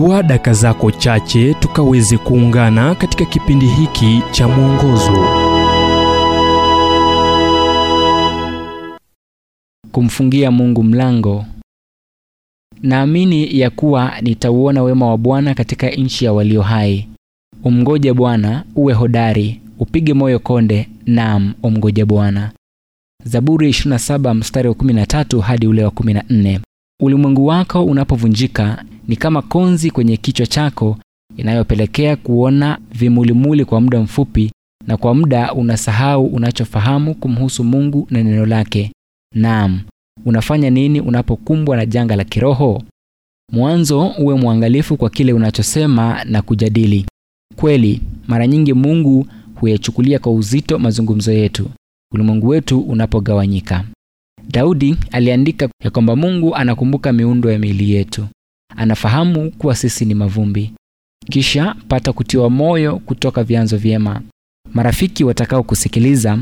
chukua daka zako chache tukaweze kuungana katika kipindi hiki cha mwongozo. Kumfungia mungu mlango. Naamini ya kuwa nitauona wema wa bwana katika nchi ya walio hai. Umngoje bwana uwe hodari upige moyo konde naam umngoje bwana. Zaburi 27 mstari wa 13 hadi ule wa 14 ulimwengu wako unapovunjika ni kama konzi kwenye kichwa chako inayopelekea kuona vimulimuli kwa muda mfupi na kwa muda unasahau unachofahamu kumhusu mungu na neno lake. Naam unafanya nini unapokumbwa na janga la kiroho? Mwanzo uwe mwangalifu kwa kile unachosema na kujadili. Kweli mara nyingi mungu huyachukulia kwa uzito mazungumzo yetu. Ulimwengu wetu unapogawanyika daudi aliandika ya kwamba mungu anakumbuka miundo ya miili yetu. Anafahamu kuwa sisi ni mavumbi. Kisha pata kutiwa moyo kutoka vyanzo vyema. Marafiki watakaokusikiliza,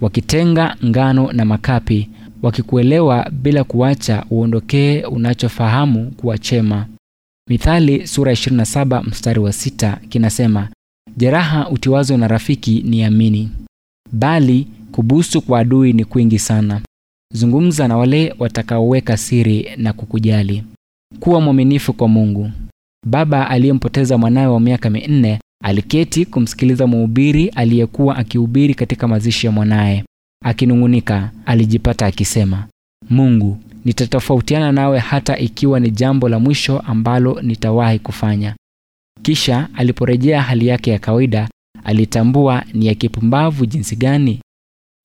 wakitenga ngano na makapi wakikuelewa bila kuacha uondokee unachofahamu kuwa chema. Mithali sura 27 mstari wa 6 kinasema jeraha utiwazo na rafiki ni amini bali kubusu kwa adui ni kwingi sana zungumza na wale watakaoweka siri na kukujali. Kuwa mwaminifu kwa mungu. Baba aliyempoteza mwanawe wa miaka minne aliketi kumsikiliza mhubiri aliyekuwa akihubiri katika mazishi ya mwanaye. Akinung'unika alijipata akisema mungu nitatofautiana nawe hata ikiwa ni jambo la mwisho ambalo nitawahi kufanya. Kisha aliporejea hali yake ya kawaida alitambua ni ya kipumbavu jinsi gani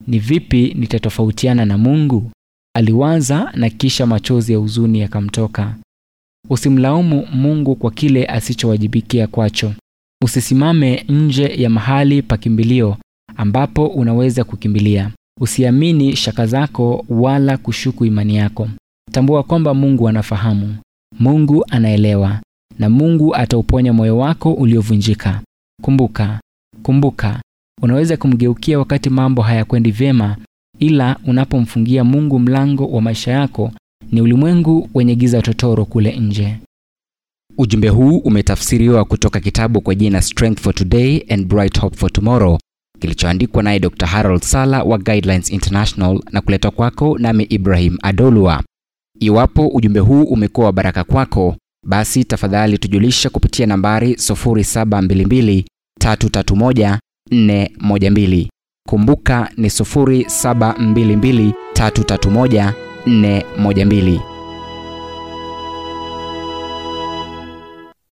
ni vipi nitatofautiana na mungu? Aliwaza na kisha machozi ya huzuni yakamtoka. Usimlaumu mungu kwa kile asichowajibikia kwacho. Usisimame nje ya mahali pa kimbilio ambapo unaweza kukimbilia. Usiamini shaka zako wala kushuku imani yako. Tambua kwamba mungu anafahamu. Mungu anaelewa. Na mungu atauponya moyo wako uliovunjika. Kumbuka kumbuka unaweza kumgeukia wakati mambo hayakwendi vyema ila unapomfungia mungu mlango wa maisha yako ni ulimwengu wenye giza totoro kule nje. Ujumbe huu umetafsiriwa kutoka kitabu kwa jina strength for today and bright hope for tomorrow kilichoandikwa naye dr harold sala wa guidelines international na kuletwa kwako nami ibrahim adolua iwapo ujumbe huu umekuwa wa baraka kwako basi tafadhali tujulisha kupitia nambari 0722 331 412 kumbuka ni 0722 331 412